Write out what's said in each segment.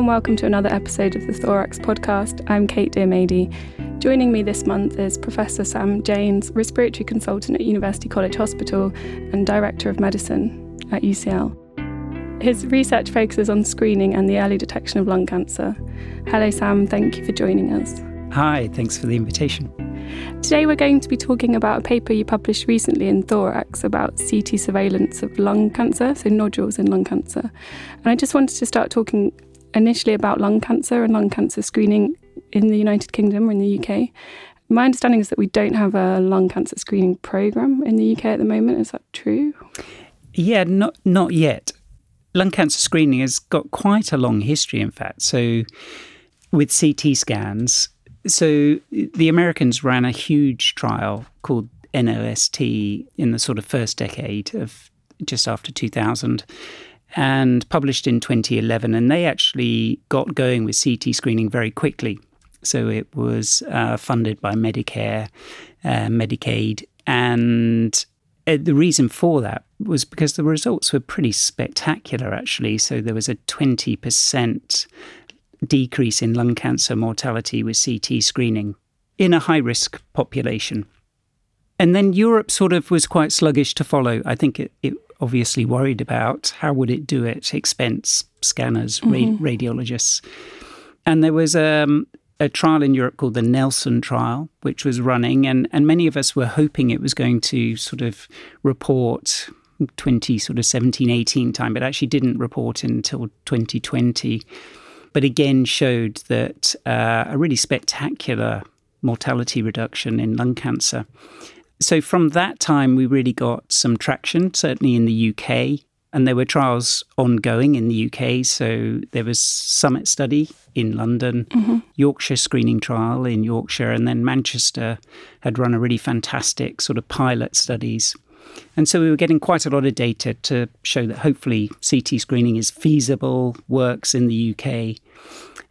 and welcome to another episode of the Thorax podcast. I'm Kate Diomede. Joining me this month is Professor Sam Janes, respiratory consultant at University College Hospital and Director of Medicine at UCL. His research focuses on screening and the early detection of lung cancer. Hello, Sam. Thank you for joining us. Hi, thanks for the invitation. Today, we're going to be talking about a paper you published recently in Thorax about CT surveillance of lung cancer, so nodules in lung cancer. And I just wanted to start talking initially about lung cancer and lung cancer screening in the United Kingdom or in the UK. My understanding is that we don't have a lung cancer screening program in the UK at the moment. Is that true? Yeah, not not yet lung cancer screening has got quite a long history, in fact. So, with CT scans, so the Americans ran a huge trial called NLST in the sort of first decade of just after 2000 and published in 2011. And they actually got going with CT screening very quickly. So it was uh, funded by Medicare, uh, Medicaid, and uh, the reason for that was because the results were pretty spectacular, actually. So there was a 20% decrease in lung cancer mortality with CT screening in a high risk population. And then Europe sort of was quite sluggish to follow. I think it, it obviously worried about how would it do it, expense, scanners, mm-hmm. radiologists. And there was um, a trial in Europe called the Nelson trial, which was running, and, and many of us were hoping it was going to sort of report 20 sort of 17 18 time but actually didn't report until 2020 but again showed that uh, a really spectacular mortality reduction in lung cancer so from that time we really got some traction certainly in the UK and there were trials ongoing in the UK. So there was Summit Study in London, mm-hmm. Yorkshire screening trial in Yorkshire, and then Manchester had run a really fantastic sort of pilot studies. And so we were getting quite a lot of data to show that hopefully CT screening is feasible, works in the UK.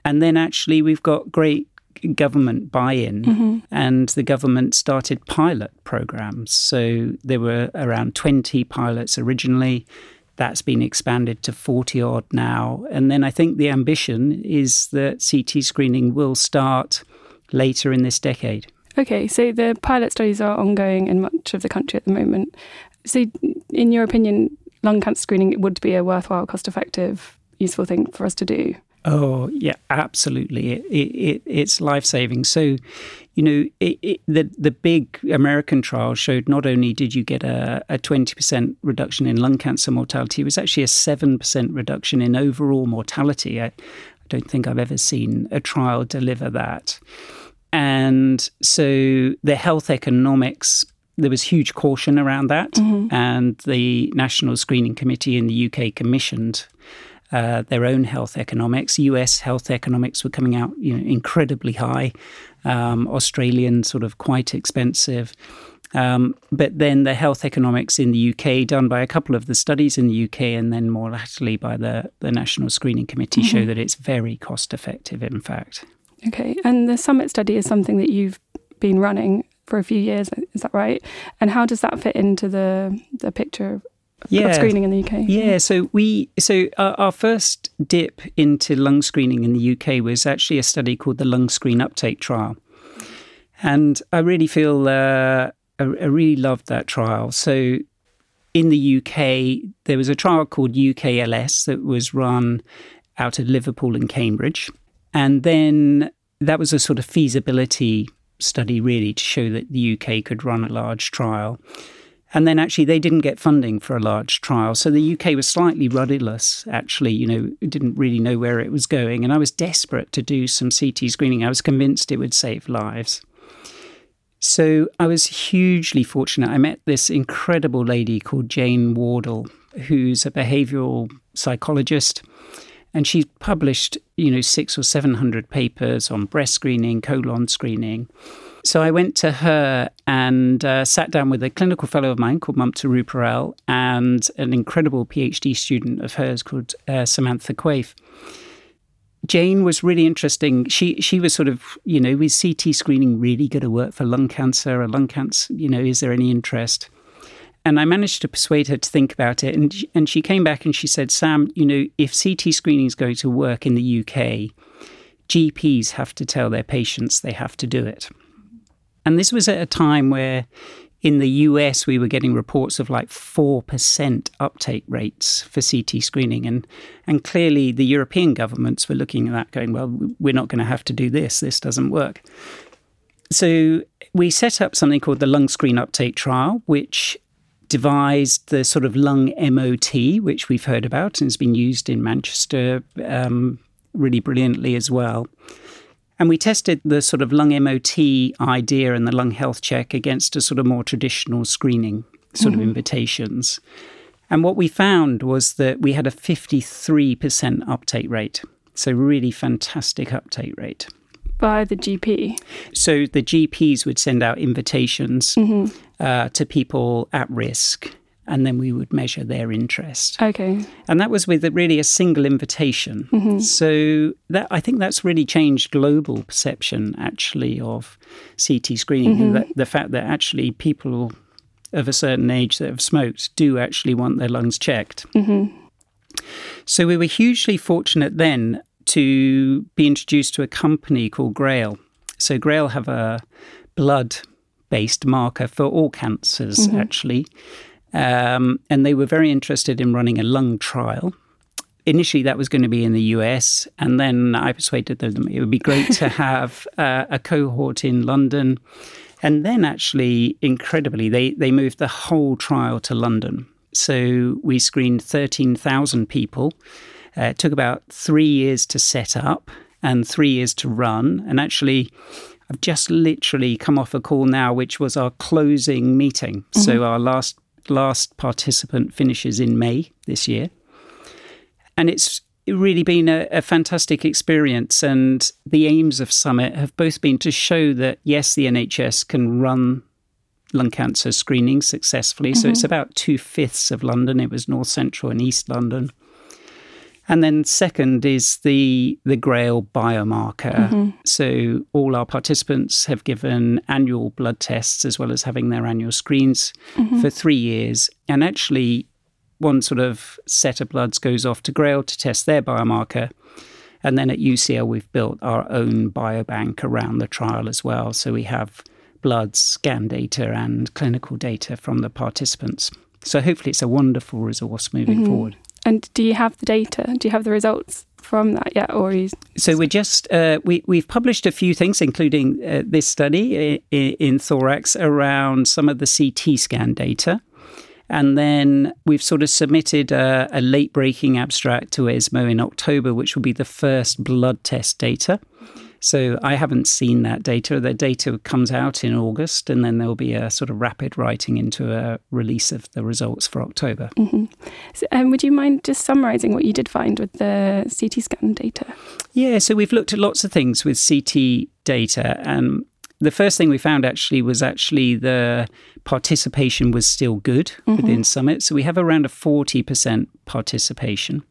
And then actually we've got great government buy in, mm-hmm. and the government started pilot programs. So there were around 20 pilots originally. That's been expanded to 40 odd now. And then I think the ambition is that CT screening will start later in this decade. Okay, so the pilot studies are ongoing in much of the country at the moment. So, in your opinion, lung cancer screening would be a worthwhile, cost effective, useful thing for us to do? Oh yeah, absolutely. It, it, it's life saving. So, you know, it, the the big American trial showed not only did you get a twenty percent reduction in lung cancer mortality, it was actually a seven percent reduction in overall mortality. I, I don't think I've ever seen a trial deliver that. And so the health economics there was huge caution around that, mm-hmm. and the National Screening Committee in the UK commissioned uh, their own health economics. US health economics were coming out you know, incredibly high, um, Australian sort of quite expensive. Um, but then the health economics in the UK, done by a couple of the studies in the UK, and then more latterly by the, the National Screening Committee, mm-hmm. show that it's very cost effective, in fact. Okay. And the summit study is something that you've been running for a few years, is that right? And how does that fit into the, the picture yeah. screening in the UK. Yeah, so we so our, our, first dip into lung screening in the UK was actually a study called the Lung Screen Uptake Trial, and I really feel uh, I, I really loved that trial. So in the UK, there was a trial called UKLS that was run out of Liverpool and Cambridge, and then that was a sort of feasibility study really to show that the UK could run a large trial. And then actually, they didn't get funding for a large trial. So the UK was slightly rudderless, actually, you know, didn't really know where it was going. And I was desperate to do some CT screening. I was convinced it would save lives. So I was hugely fortunate. I met this incredible lady called Jane Wardle, who's a behavioral psychologist. And she's published, you know, six or 700 papers on breast screening, colon screening. So I went to her and uh, sat down with a clinical fellow of mine called Mamta Ruparel and an incredible PhD student of hers called uh, Samantha Quaife. Jane was really interesting. She she was sort of, you know, is CT screening really going to work for lung cancer or lung cancer? You know, is there any interest? and I managed to persuade her to think about it. And, and she came back and she said, Sam, you know, if CT screening is going to work in the UK, GPs have to tell their patients they have to do it. And this was at a time where in the US, we were getting reports of like 4% uptake rates for CT screening. And, and clearly, the European governments were looking at that, going, well, we're not going to have to do this. This doesn't work. So we set up something called the Lung Screen Uptake Trial, which devised the sort of lung MOT, which we've heard about and has been used in Manchester um, really brilliantly as well. And we tested the sort of lung MOT idea and the lung health check against a sort of more traditional screening sort mm-hmm. of invitations. And what we found was that we had a 53% uptake rate. So, really fantastic uptake rate. By the GP? So, the GPs would send out invitations mm-hmm. uh, to people at risk and then we would measure their interest. Okay. And that was with really a single invitation. Mm-hmm. So that I think that's really changed global perception actually of CT screening. Mm-hmm. The, the fact that actually people of a certain age that have smoked do actually want their lungs checked. Mm-hmm. So we were hugely fortunate then to be introduced to a company called Grail. So Grail have a blood based marker for all cancers, mm-hmm. actually. Um, and they were very interested in running a lung trial. Initially, that was going to be in the US, and then I persuaded them it would be great to have uh, a cohort in London. And then, actually, incredibly, they, they moved the whole trial to London. So we screened 13,000 people. Uh, it took about three years to set up and three years to run. And actually, I've just literally come off a call now, which was our closing meeting. Mm-hmm. So our last last participant finishes in May this year. And it's really been a, a, fantastic experience. And the aims of Summit have both been to show that, yes, the NHS can run lung cancer screening successfully. Mm-hmm. So it's about two fifths of London. It was North Central and East London. And then second is the the Grail biomarker. Mm-hmm. So all our participants have given annual blood tests as well as having their annual screens mm-hmm. for three years. And actually, one sort of set of bloods goes off to Grail to test their biomarker. And then at UCL, we've built our own biobank around the trial as well. So we have blood, scan data, and clinical data from the participants. So hopefully, it's a wonderful resource moving mm-hmm. forward. And do you have the data? Do you have the results from that yet, or you... so we're just uh, we we've published a few things, including uh, this study in, in thorax around some of the CT scan data. And then we've sort of submitted a, a late breaking abstract to ESMO in October, which will be the first blood test data. So I haven't seen that data. The data comes out in August, and then there'll be a sort of rapid writing into a release of the results for October. Mm-hmm. So, um, would you mind just summarising what you did find with the CT scan data? Yeah, so we've looked at lots of things with CT data, and the first thing we found actually was actually the participation was still good mm-hmm. within Summit. So we have around a 40% participation.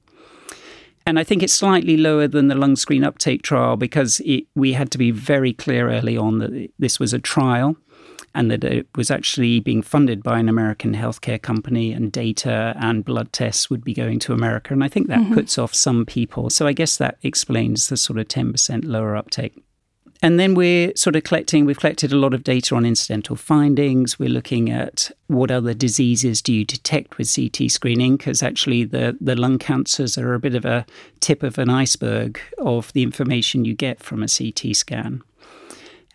And I think it's slightly lower than the lung screen uptake trial because it, we had to be very clear early on that this was a trial and that it was actually being funded by an American healthcare company and data and blood tests would be going to America. And I think that mm-hmm. puts off some people. So I guess that explains the sort of 10% lower uptake. And then we're sort of collecting, we've collected a lot of data on incidental findings. We're looking at what other diseases do you detect with CT screening, because actually the, the lung cancers are a bit of a tip of an iceberg of the information you get from a CT scan.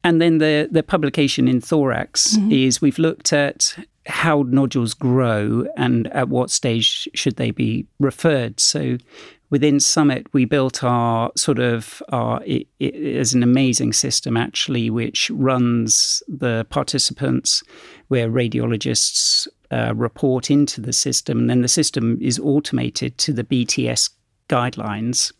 And then the, the publication in thorax mm-hmm. is we've looked at how nodules grow and at what stage should they be referred. So within Summit, we built our sort of our it, it is an amazing system actually, which runs the participants where radiologists uh, report into the system, and then the system is automated to the BTS guidelines.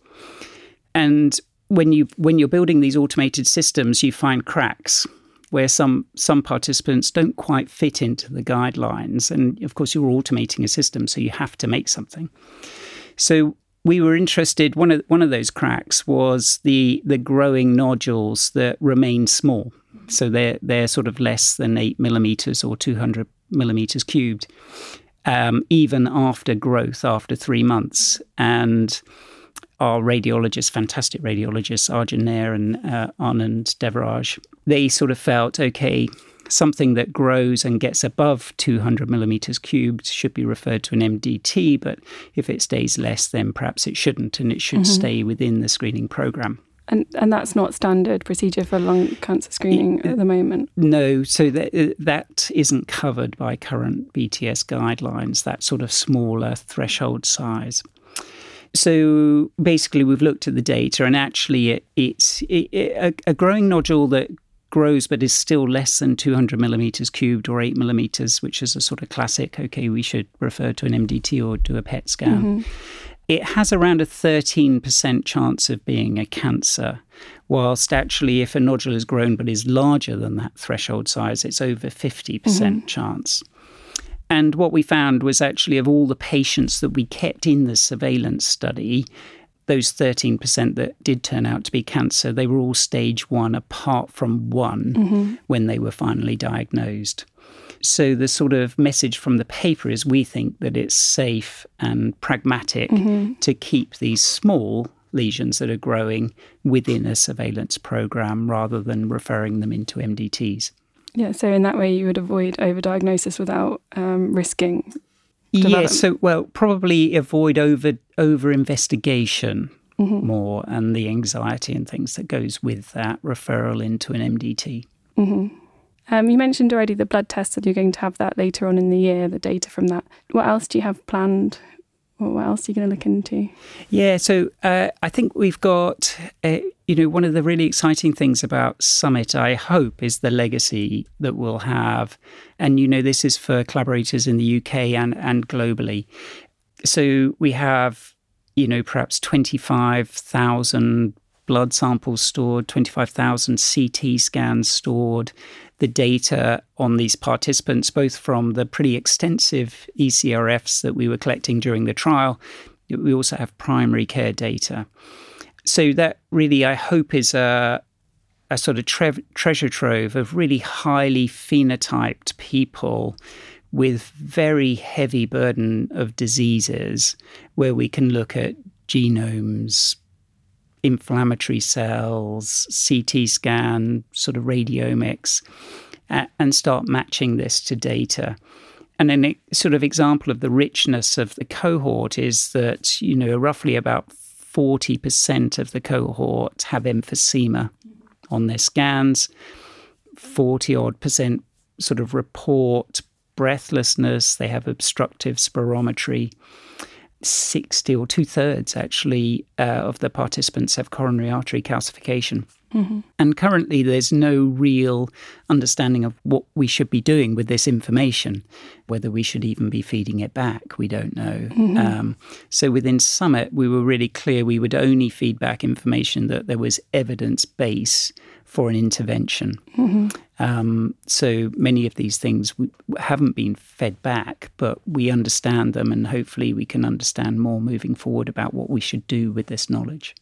And when you when you're building these automated systems, you find cracks where some some participants don't quite fit into the guidelines, and of course you're automating a system, so you have to make something. So we were interested. One of one of those cracks was the the growing nodules that remain small, so they're they're sort of less than eight millimeters or two hundred millimeters cubed, um, even after growth after three months. And our radiologists, fantastic radiologists, Arjun Nair and uh, Anand Devaraj, they sort of felt okay, something that grows and gets above 200 millimeters cubed should be referred to an MDT, but if it stays less, then perhaps it shouldn't, and it should mm-hmm. stay within the screening program. And and that's not standard procedure for lung cancer screening at the moment. No, so that uh, that isn't covered by current BTS guidelines. That sort of smaller threshold size. So basically, we've looked at the data, and actually, it, it's it, it, a, a growing nodule that grows but is still less than 200 millimeters cubed or 8 millimeters, which is a sort of classic, okay, we should refer to an MDT or do a PET scan. Mm-hmm. It has around a 13% chance of being a cancer, whilst actually, if a nodule is grown but is larger than that threshold size, it's over 50% mm hmm chance. And what we found was actually of all the patients that we kept in the surveillance study, those 13% that did turn out to be cancer, they were all stage one, apart from one mm-hmm. when they were finally diagnosed. So, the sort of message from the paper is we think that it's safe and pragmatic mm-hmm. to keep these small lesions that are growing within a surveillance program rather than referring them into MDTs. Yeah, so in that way, you would avoid overdiagnosis without um, risking yeah, so well, probably avoid over over investigation mm-hmm. more and the anxiety and things that goes with that referral into an MDT. Mm-hmm. Um, you mentioned already the blood test that you're going to have that later on in the year, the data from that. What else do you have planned what else are you going to look into? Yeah, so uh, I think we've got, uh, you know, one of the really exciting things about Summit, I hope, is the legacy that we'll have. And, you know, this is for collaborators in the UK and, and globally. So we have, you know, perhaps 25,000 blood samples stored, 25,000 CT scans stored, the data on these participants, both from the pretty extensive ECRFs that we were collecting during the trial. We also have primary care data. So, that really, I hope, is a, a sort of tre- treasure trove of really highly phenotyped people with very heavy burden of diseases where we can look at genomes, inflammatory cells, CT scan, sort of radiomics, uh, and start matching this to data. And a sort of example of the richness of the cohort is that, you know, roughly about 40% of the cohort have emphysema on their scans, 40 odd percent sort of report breathlessness, they have obstructive spirometry. 60 or two thirds actually uh, of the participants have coronary artery calcification. Mm-hmm. And currently, there's no real understanding of what we should be doing with this information. Whether we should even be feeding it back, we don't know. Mm-hmm. Um, so, within Summit, we were really clear we would only feed back information that there was evidence base for an intervention. Mm-hmm. Um, so many of these things haven't been fed back, but we understand them, and hopefully we can understand more moving forward about what we should do with this knowledge.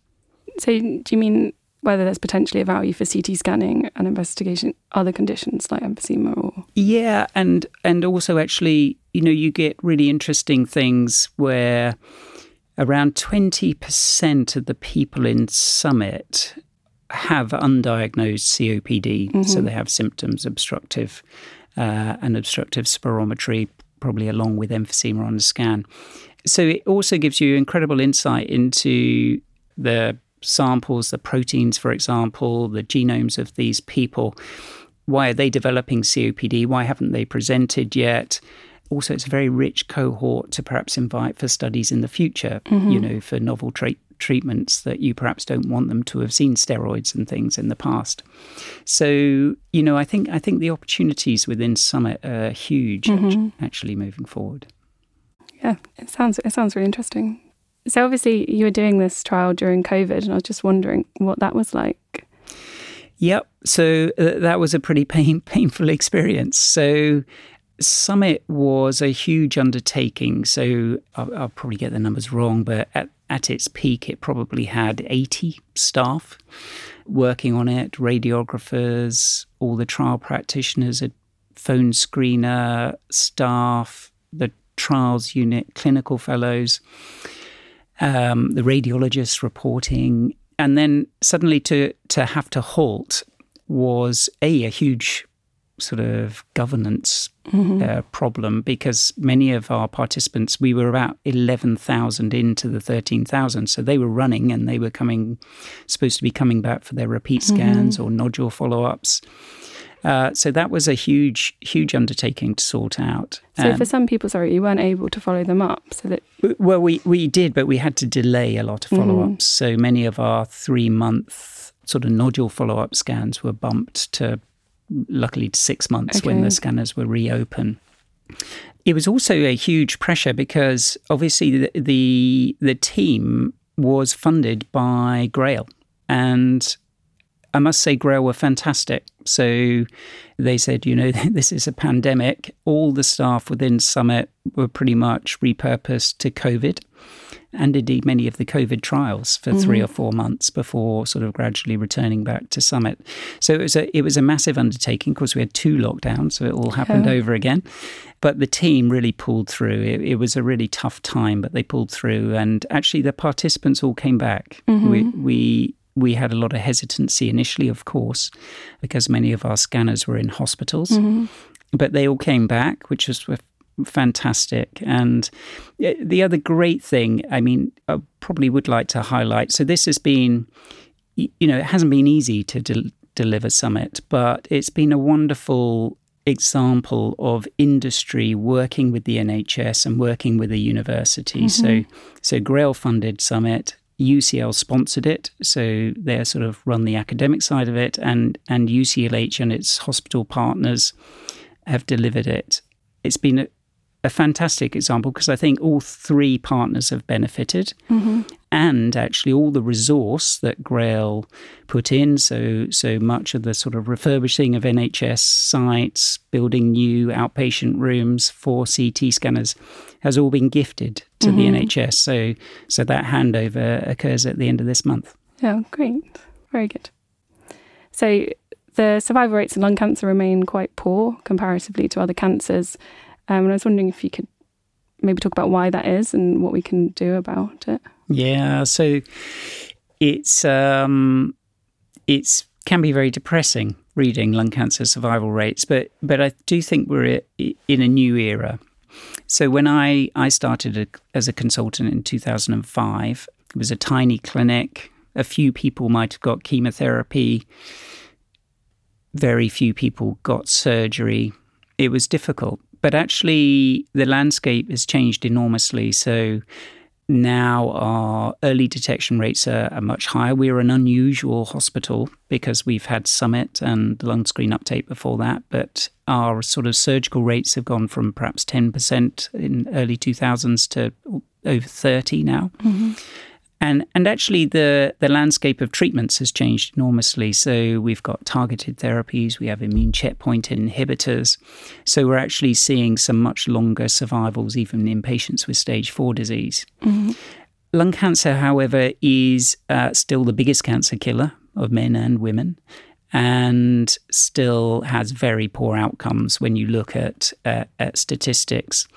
So, do you mean whether there's potentially a value for CT scanning and investigation other conditions like emphysema or yeah and and also actually you know you get really interesting things where around 20% of the people in summit have undiagnosed COPD mm-hmm. so they have symptoms obstructive uh, and obstructive spirometry probably along with emphysema on the scan so it also gives you incredible insight into the samples, the proteins, for example, the genomes of these people. Why are they developing COPD? Why haven't they presented yet? Also, it's a very rich cohort to perhaps invite for studies in the future, mm-hmm. you know, for novel tra- treatments that you perhaps don't want them to have seen steroids and things in the past. So, you know, I think I think the opportunities within Summit are huge mm-hmm. actually moving forward. Yeah, it sounds it sounds really interesting. So obviously you were doing this trial during COVID, and I was just wondering what that was like. Yep. So uh, that was a pretty pain, painful experience. So Summit was a huge undertaking. So I'll, I'll, probably get the numbers wrong, but at, at its peak, it probably had 80 staff working on it, radiographers, all the trial practitioners a phone screener, staff, the trials unit, clinical fellows, um, the radiologists reporting, and then suddenly to to have to halt was a a huge sort of governance mm-hmm. uh, problem because many of our participants, we were about 11,000 into the 13,000. So they were running and they were coming, supposed to be coming back for their repeat mm-hmm. scans mm-hmm. or nodule follow ups. Uh, so that was a huge, huge undertaking to sort out. So um, for some people, sorry, you weren't able to follow them up. So that well, we we did, but we had to delay a lot of follow ups. Mm-hmm. So many of our three month sort of nodule follow up scans were bumped to luckily to six months okay. when the scanners were reopened. It was also a huge pressure because obviously the, the, the team was funded by Grail, and I must say Grail were fantastic. So they said, you know, this is a pandemic. All the staff within Summit were pretty much repurposed to COVID and indeed many of the COVID trials for mm-hmm. three or four months before sort of gradually returning back to Summit. So it was a it was a massive undertaking. Of course, we had two lockdowns, so it all happened oh. over again. But the team really pulled through. It, it, was a really tough time, but they pulled through. And actually, the participants all came back. Mm-hmm. We we we had a lot of hesitancy initially, of course, because many of our scanners were in hospitals. Mm-hmm. But they all came back, which was fantastic. And the other great thing, I mean, I probably would like to highlight. So this has been, you know, it hasn't been easy to de- deliver Summit, but it's been a wonderful example of industry working with the NHS and working with a university. Mm-hmm. So, so Grail funded Summit. UCL sponsored it, so they sort of run the academic side of it, and and UCLH and its hospital partners have delivered it. It's been a, a fantastic example because I think all three partners have benefited, mm-hmm. and actually all the resource that Grail put in. So so much of the sort of refurbishing of NHS sites, building new outpatient rooms for CT scanners, has all been gifted to mm-hmm. the NHS. So so that handover occurs at the end of this month. Oh, great, very good. So the survival rates in lung cancer remain quite poor comparatively to other cancers. Um, and I was wondering if you could maybe talk about why that is and what we can do about it. Yeah, so it's um, it's can be very depressing reading lung cancer survival rates, but but I do think we're in a new era. So when I I started a, as a consultant in 2005, it was a tiny clinic. A few people might have got chemotherapy. Very few people got surgery. It was difficult but actually, the landscape has changed enormously. So now our early detection rates are, are, much higher. We're an unusual hospital because we've had Summit and lung screen uptake before that, but our sort of surgical rates have gone from perhaps 10% in early 2000s to over 30 now. Mm-hmm. And and actually the the landscape of treatments has changed enormously. So we've got targeted therapies, we have immune checkpoint inhibitors. So we're actually seeing some much longer survivals even in patients with stage 4 disease. Mm-hmm. Lung cancer, however, is uh, still the biggest cancer killer of men and women and still has very poor outcomes when you look at, uh, at statistics.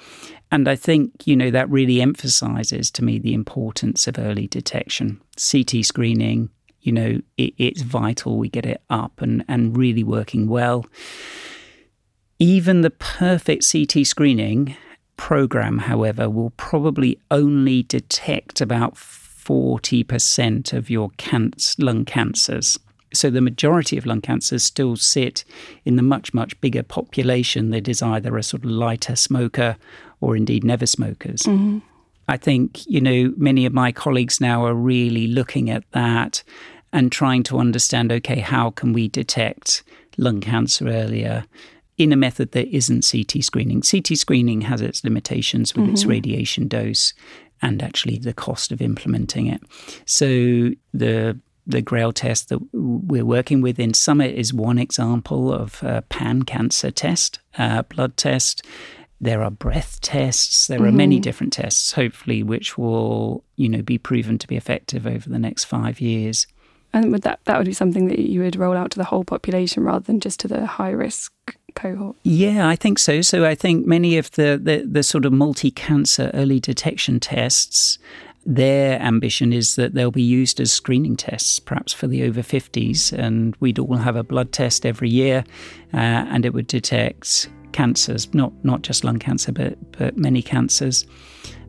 And I think, you know, that really emphasizes to me the importance of early detection. CT screening, you know, it, it's vital we get it up and, and really working well. Even the perfect CT screening program, however, will probably only detect about 40% of your cancer, lung cancers. So the majority of lung cancers still sit in the much, much bigger population that is either a sort of lighter smoker or indeed never smokers. Mm-hmm. I think, you know, many of my colleagues now are really looking at that and trying to understand okay, how can we detect lung cancer earlier? In a method that isn't CT screening. CT screening has its limitations with mm-hmm. its radiation dose and actually the cost of implementing it. So the the Grail test that we're working with in Summit is one example of a pan cancer test, uh, blood test. There are breath tests. There mm-hmm. are many mm-hmm. different tests, hopefully, which will you know be proven to be effective over the next five years. And would that that would be something that you would roll out to the whole population rather than just to the high risk cohort? Yeah, I think so. So I think many of the, the, the sort of multi cancer early detection tests their ambition is that they'll be used as screening tests, perhaps for the over 50s, and we'd all have a blood test every year, uh, and it would detect cancers, not not just lung cancer, but but many cancers.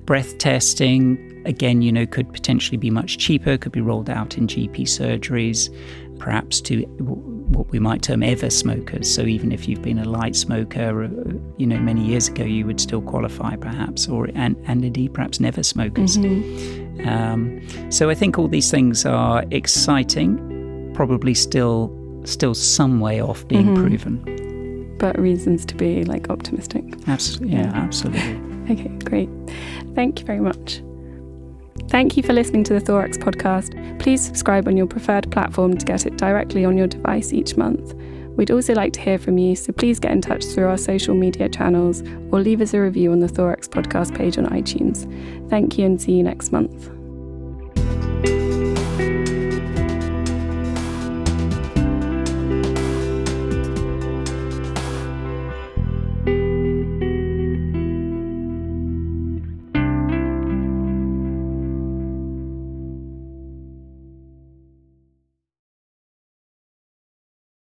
Breath testing, again, you know, could potentially be much cheaper, could be rolled out in GP surgeries, perhaps to what we might term ever smokers. So even if you've been a light smoker, uh, you know, many years ago, you would still qualify, perhaps, or and, and indeed perhaps never smokers. Mm-hmm. Um, so I think all these things are exciting, probably still still some way off being mm-hmm. proven. But reasons to be like optimistic. Absolutely, yeah, absolutely. Okay, great. Thank you very much. Thank you for listening to the Thorax podcast. Please subscribe on your preferred platform to get it directly on your device each month. We'd also like to hear from you, so please get in touch through our social media channels or leave us a review on the Thorax podcast page on iTunes. Thank you and see you next month.